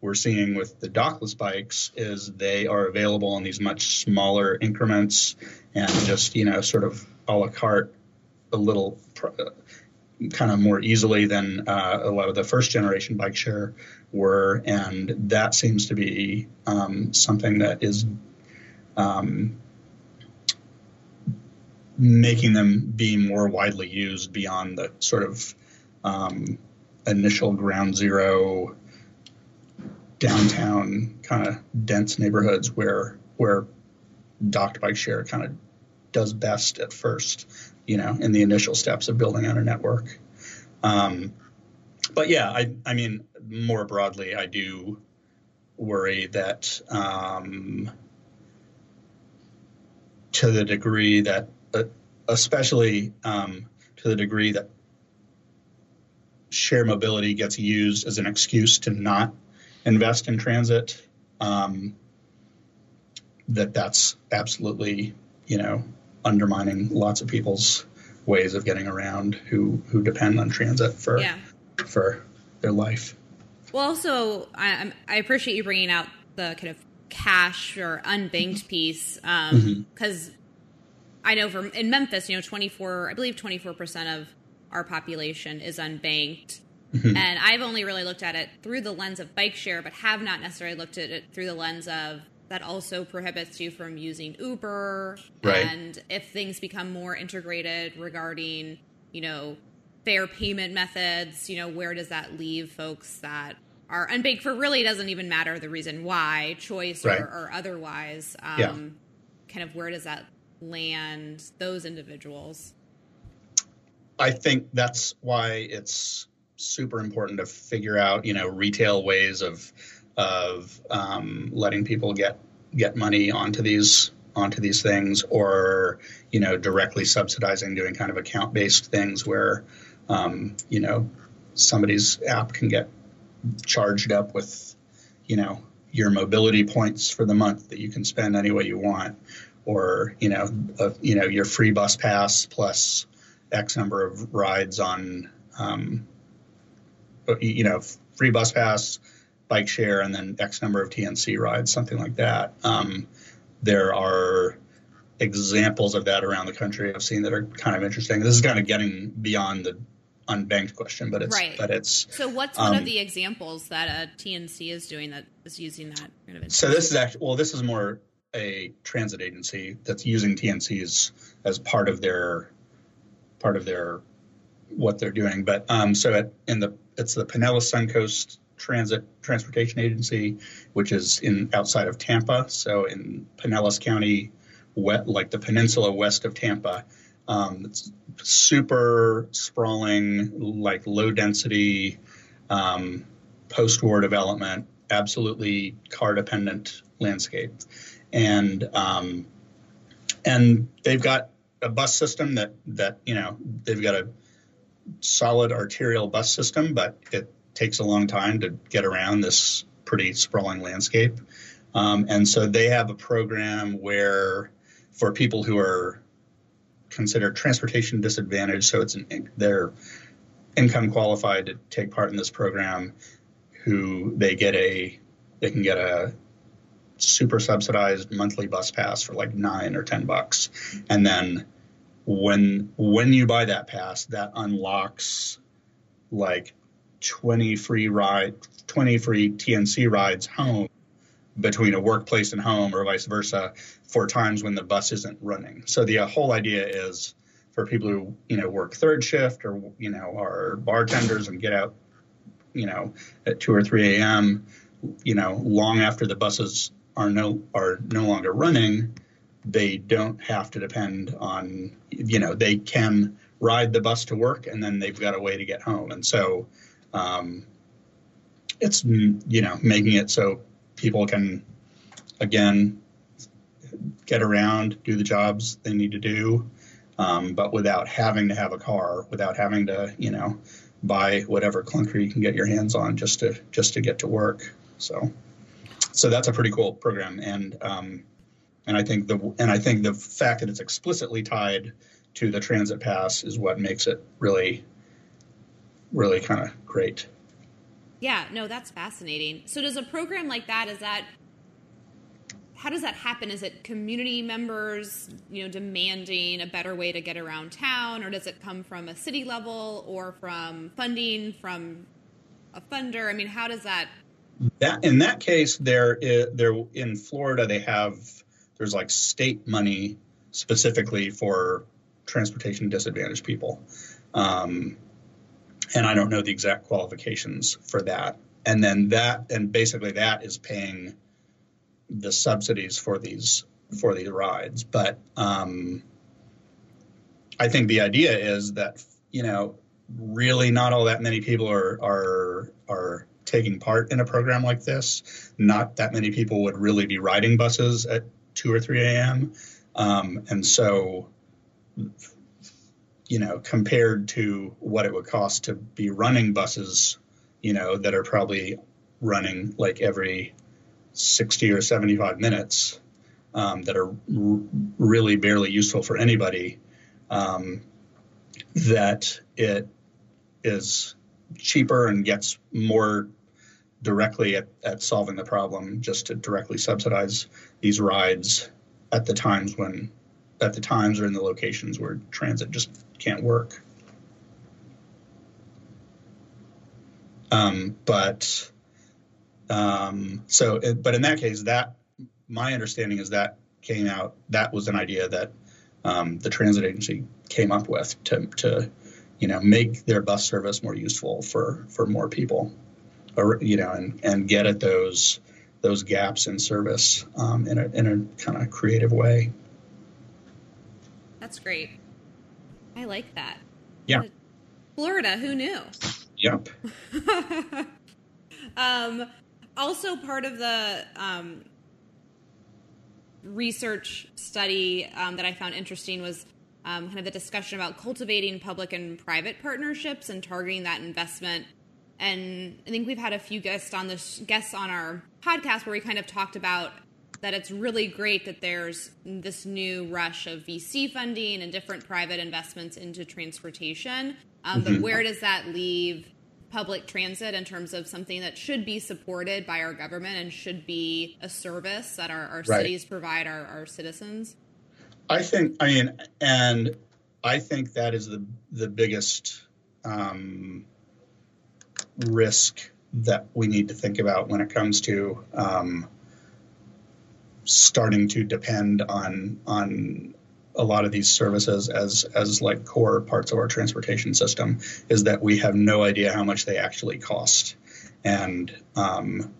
S6: we're seeing with the dockless bikes is they are available in these much smaller increments and just you know sort of a la carte a little kind of more easily than uh, a lot of the first generation bike share were and that seems to be um, something that is um, making them be more widely used beyond the sort of um, initial ground zero downtown kind of dense neighborhoods where where docked bike share kind of does best at first, you know, in the initial steps of building out a network. Um, but yeah, I, I mean, more broadly, I do worry that um, to the degree that especially um, to the degree that share mobility gets used as an excuse to not invest in transit, um, that that's absolutely you know undermining lots of people's ways of getting around who who depend on transit for yeah. for their life.
S4: Well, also I, I appreciate you bringing out the kind of cash or unbanked piece because um, mm-hmm. I know from in Memphis, you know, 24, I believe 24% of our population is unbanked. Mm-hmm. And I've only really looked at it through the lens of bike share, but have not necessarily looked at it through the lens of that also prohibits you from using Uber. Right. And if things become more integrated regarding, you know, fare payment methods, you know, where does that leave folks that are unbanked for really doesn't even matter the reason why, choice right. or, or, otherwise. Um, yeah. Kind of where does that land those individuals?
S6: I think that's why it's super important to figure out, you know, retail ways of of um, letting people get get money onto these onto these things, or you know, directly subsidizing, doing kind of account based things where, um, you know, somebody's app can get charged up with, you know, your mobility points for the month that you can spend any way you want, or you know, a, you know your free bus pass plus X number of rides on, um, you know, free bus pass, bike share, and then X number of TNC rides, something like that. Um, there are examples of that around the country I've seen that are kind of interesting. This is kind of getting beyond the unbanked question, but it's
S4: Right.
S6: but it's
S4: So, what's one
S6: Um,
S4: of the examples that a TNC is doing that is using that kind of?
S6: so this is actually well this is more a transit agency that's using TNCs as part of their part of their what they're doing. But um, so at, in the it's the Pinellas Suncoast Transit Transportation Agency, which is in outside of Tampa, so in Pinellas County, wet like the peninsula west of Tampa. Um, it's super sprawling, like low density, um, post-war development, absolutely car dependent landscape, and um, and they've got a bus system that that you know they've got a solid arterial bus system, but it takes a long time to get around this pretty sprawling landscape. Um, and so they have a program where for people who are considered transportation disadvantaged, so it's an, they're income qualified to take part in this program, who they get a they can get a super subsidized monthly bus pass for like nine or ten bucks, and then when when you buy that pass, that unlocks like 20 free ride 20 free TNC rides home between a workplace and home or vice versa for times when the bus isn't running. So the uh, whole idea is for people who, you know, work third shift or you know, are bartenders and get out, you know, at 2 or 3 a.m., you know, long after the buses are no are no longer running, they don't have to depend on you know they can ride the bus to work and then they've got a way to get home and so um, it's you know making it so people can again get around do the jobs they need to do um, but without having to have a car without having to you know buy whatever clunker you can get your hands on just to just to get to work. So so that's a pretty cool program. And um, and I think the and I think the fact that it's explicitly tied to the transit pass is what makes it really, really kind of great.
S4: Yeah, no, that's fascinating. So, does a program like that is that how does that happen? Is it community members, you know, demanding a better way to get around town, or does it come from a city level, or from funding from a funder? I mean, how does that?
S6: That in that case, there there in Florida they have there's like state money specifically for transportation disadvantaged people, um, and I don't know the exact qualifications for that. And then that and basically that is paying the subsidies for these for these rides. But um, I think the idea is that you know really not all that many people are are are taking part in a program like this. Not that many people would really be riding buses at two or three a.m. Um, and so you know compared to what it would cost to be running buses you know that are probably running like every 60 or 75 minutes um, that are r- really barely useful for anybody um, that it is cheaper and gets more directly at, at solving the problem just to directly subsidize these rides at the times when at the times or in the locations where transit just can't work. Um, but um, so it, but in that case that my understanding is that came out that was an idea that um, the transit agency came up with to, to you know make their bus service more useful for for more people or you know and and get at those those gaps in service um, in a in a kind of creative way
S4: That's great. I like that.
S6: yeah
S4: Florida, who knew?
S6: yep
S4: um, also, part of the um, research study um, that I found interesting was um, kind of the discussion about cultivating public and private partnerships and targeting that investment. And I think we've had a few guests on this guests on our podcast where we kind of talked about that it's really great that there's this new rush of VC funding and different private investments into transportation. Um, But where does that leave public transit in terms of something that should be supported by our government and should be a service that our, our
S6: Right.
S4: cities provide our, our citizens?
S6: I think, I mean, and I think that is the the biggest um, risk that we need to think about when it comes to um, starting to depend on on a lot of these services as as like core parts of our transportation system is that we have no idea how much they actually cost and um,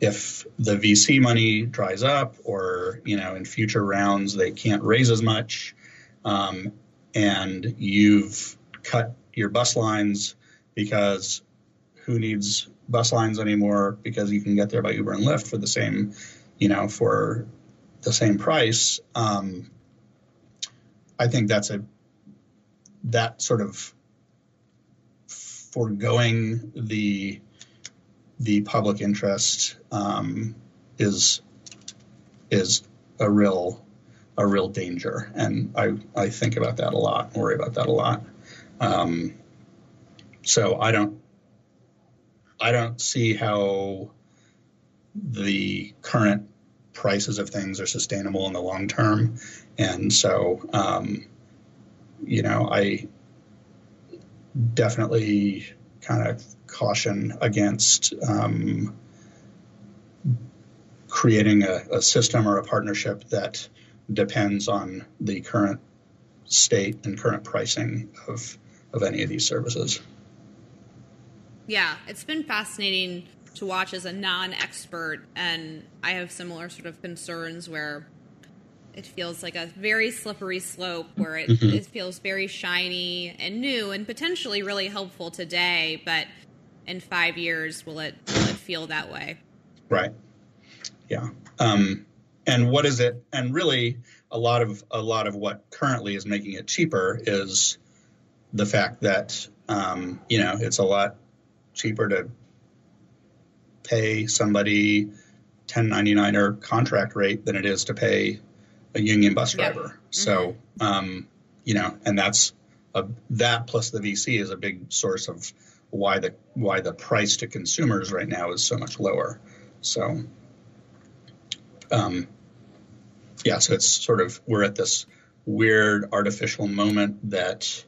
S6: if the VC money dries up, or you know, in future rounds they can't raise as much, um, and you've cut your bus lines because who needs bus lines anymore? Because you can get there by Uber and Lyft for the same, you know, for the same price. Um, I think that's a that sort of foregoing the the public interest um, is is a real a real danger, and I I think about that a lot, worry about that a lot. Um, so I don't I don't see how the current prices of things are sustainable in the long term, and so um, you know I definitely kind of caution against um, creating a, a system or a partnership that depends on the current state and current pricing of of any of these services.
S4: Yeah, it's been fascinating to watch as a non-expert, and I have similar sort of concerns where it feels like a very slippery slope, where it,
S6: Mhm.
S4: it feels very shiny and new and potentially really helpful today, but in five years, will it will it feel that way?
S6: Right. Yeah. Um, and what is it? And really, a lot of a lot of what currently is making it cheaper is the fact that um, you know it's a lot cheaper to pay somebody 1099 or contract rate than it is to pay a union bus driver. So um, you know, and that's a, that plus the VC is a big source of why the why the price to consumers right now is so much lower. So, um, yeah, so it's sort of we're at this weird artificial moment that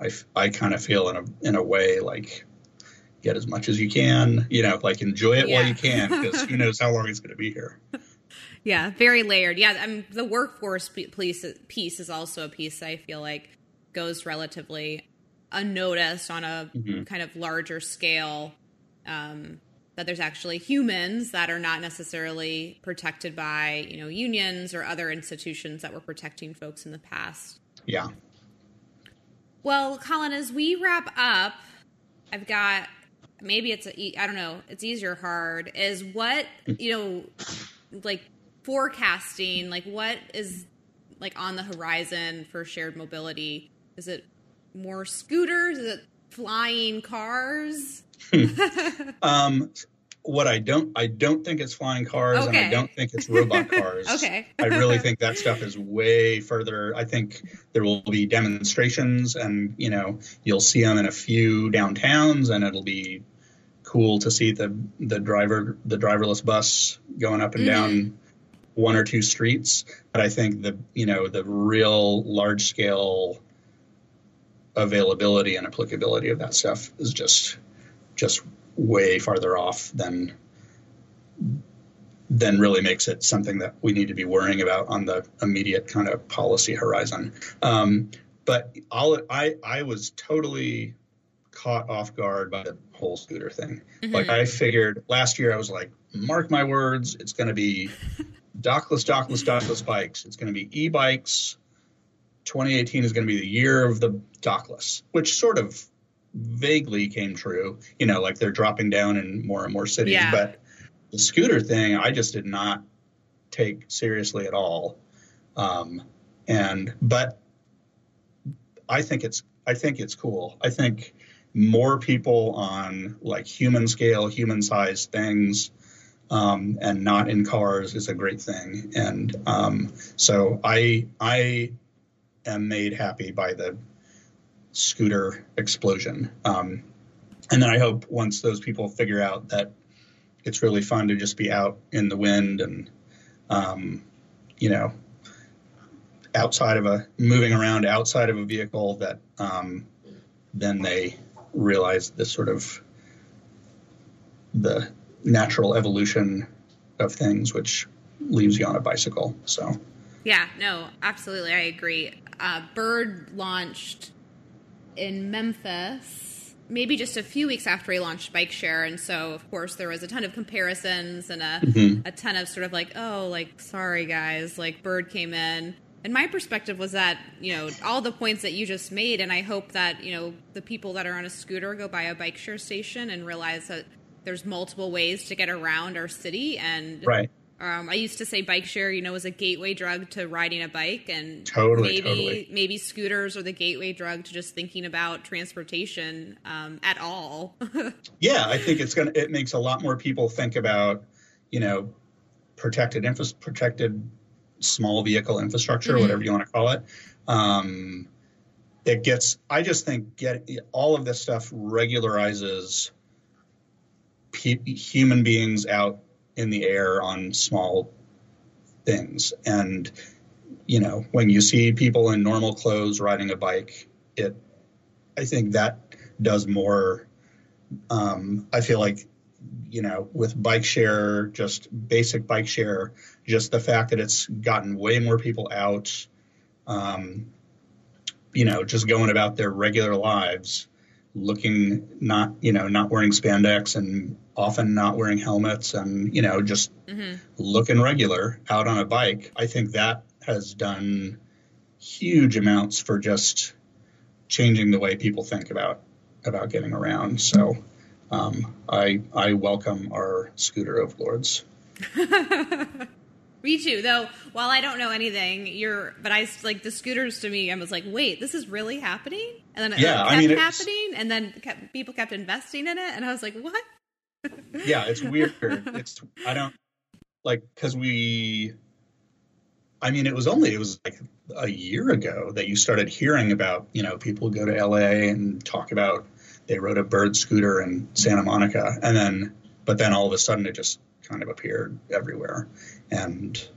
S6: I, I kind of feel in a in a way like get as much as you can, you know, like enjoy it while you can because who knows how long it's going to be here.
S4: Yeah, very layered. Yeah, I mean, the workforce piece piece is also a piece I feel like goes relatively unnoticed on a
S6: Mhm.
S4: kind of larger scale. Um, that there's actually humans that are not necessarily protected by you know unions or other institutions that were protecting folks in the past.
S6: Yeah.
S4: Well, Colin, as we wrap up, I've got maybe it's a I don't know, it's easy or hard. Is what you know, like forecasting, like what is like on the horizon for shared mobility? Is it more scooters? Is it flying cars?
S6: Um, what I don't I don't think it's flying cars and I don't think it's robot cars.
S4: Okay.
S6: I really think that stuff is way further. I think there will be demonstrations, and you know, you'll see them in a few downtowns, and it'll be cool to see the the driver the driverless bus going up and down one or two streets. But I think the you know the real large scale availability and applicability of that stuff is just just way farther off than then really makes it something that we need to be worrying about on the immediate kind of policy horizon. Um, but I'll, I, I was totally caught off guard by the whole scooter thing. Like I figured last year, I was like, mark my words, it's going to be dockless, dockless, dockless bikes. It's going to be e-bikes. 2018 is going to be the year of the dockless, which sort of vaguely came true. You know, like they're dropping down in more and more cities,
S4: Yeah.
S6: but the scooter thing I just did not take seriously at all. Um, and but I think it's I think it's cool. I think more people on like human scale, human sized things, um, and not in cars is a great thing. And um, so I I am made happy by the scooter explosion. Um, and then I hope once those people figure out that it's really fun to just be out in the wind and, um, you know, outside of a moving around outside of a vehicle, that um, then they realize this sort of the natural evolution of things, which leaves you on a bicycle. So,
S4: yeah, no, absolutely, I agree. Uh, Bird launched in Memphis, maybe just a few weeks after he launched Bike Share, and so of course there was a ton of comparisons and a
S6: Mhm.
S4: a ton of sort of like, oh, like sorry guys, like Bird came in. And my perspective was that you know all the points that you just made, and I hope that you know the people that are on a scooter go by a bike share station and realize that there's multiple ways to get around our city and
S6: right.
S4: um, I used to say bike share, you know, was a gateway drug to riding a bike, and
S6: Totally,
S4: maybe
S6: totally.
S4: maybe scooters are the gateway drug to just thinking about transportation um, at all.
S6: Yeah, I think it's gonna. It makes a lot more people think about, you know, protected infra- protected small vehicle infrastructure,
S4: Mhm.
S6: whatever you want to call it. Um, it gets. I just think get all of this stuff regularizes pe- human beings out in the air on small things, and you know, when you see people in normal clothes riding a bike, it. I think that does more um, I feel like, you know, with bike share, just basic bike share, just the fact that it's gotten way more people out, um, you know, just going about their regular lives, looking not, you know, not wearing spandex and often not wearing helmets and, you know, just looking regular out on a bike. I think that has done huge amounts for just changing the way people think about about getting around. So um, I I welcome our scooter overlords.
S4: Me too, though. While I don't know anything, you're, but I like the scooters to me. I was like, wait, this is really happening, and then it
S6: Yeah,
S4: like,
S6: I
S4: kept
S6: mean,
S4: happening, and then kept, people kept investing in it, and I was like, what?
S6: Yeah, it's weird. it's I don't like because we. I mean, it was only it was like a year ago that you started hearing about you know people go to LA and talk about they rode a bird scooter in Santa Monica and then but then all of a sudden it just kind of appeared everywhere and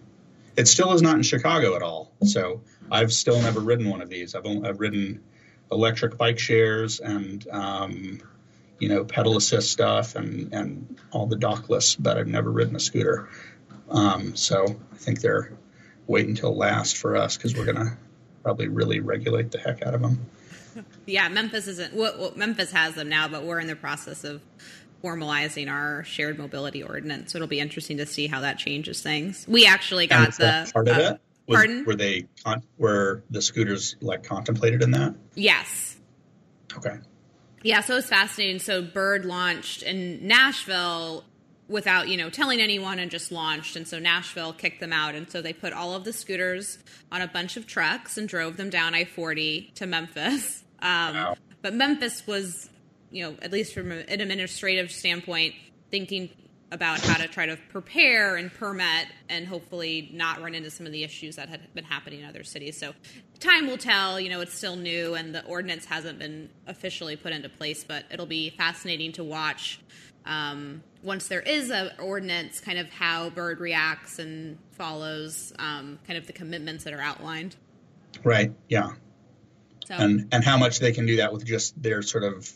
S6: it still is not in Chicago at all. So I've still never ridden one of these. I've only, I've ridden electric bike shares and um, you know pedal assist stuff and and all the dockless, but I've never ridden a scooter. Um, so I think they're wait until last for us because we're gonna probably really regulate the heck out of them.
S4: Yeah, Memphis isn't. Well, well, Memphis has them now, but we're in the process of formalizing our shared mobility ordinance. So it'll be interesting to see how that changes things. We actually got the
S6: part of
S4: uh,
S6: it. Was,
S4: pardon?
S6: Were they con- were the scooters like contemplated in that?
S4: Yes,
S6: Okay.
S4: Yeah, so it's fascinating. So Bird launched in Nashville without, you know, telling anyone and just launched. And so Nashville kicked them out. And so they put all of the scooters on a bunch of trucks and drove them down I 40 to Memphis. Um,
S6: Wow.
S4: But Memphis was, you know, at least from an administrative standpoint, thinking about how to try to prepare and permit and hopefully not run into some of the issues that had been happening in other cities. So time will tell. You know, it's still new and the ordinance hasn't been officially put into place, but it'll be fascinating to watch um, once there is a ordinance, kind of how Bird reacts and follows um, kind of the commitments that are outlined.
S6: Right. Yeah.
S4: So
S6: and and how much they can do that with just their sort of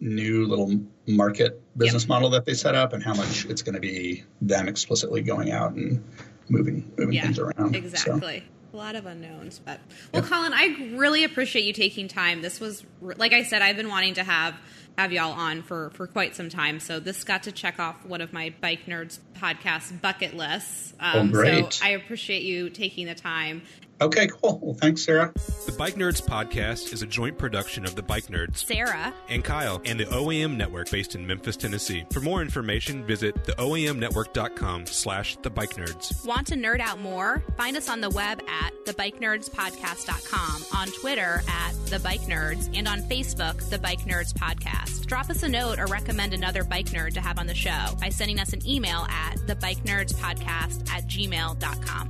S6: new little market business model that they set up, and how much it's going to be them explicitly going out and moving moving
S4: yeah,
S6: things around. So,
S4: exactly. A lot of unknowns, but well, Colin, I really appreciate you taking time. This was, like I said, I've been wanting to have have y'all on for for quite some time. So this got to check off one of my bike nerds podcast bucket lists. Um,
S6: Oh, great.
S4: So I appreciate you taking the time.
S6: Okay, cool. Well, thanks, Sara.
S3: The Bike Nerds podcast is a joint production of the Bike Nerds
S5: Sara.
S3: and Kyle and the OAM network based in Memphis, Tennessee. For more information, visit theoamnetwork.com slash the bike nerds.
S5: Want to nerd out more? Find us on the web at thebikenerds.podcast.com, on Twitter at The Bike Nerds, and on Facebook, The Bike Nerds Podcast. Drop us a note or recommend another bike nerd to have on the show by sending us an email at thebikenerds podcast at gmail.com.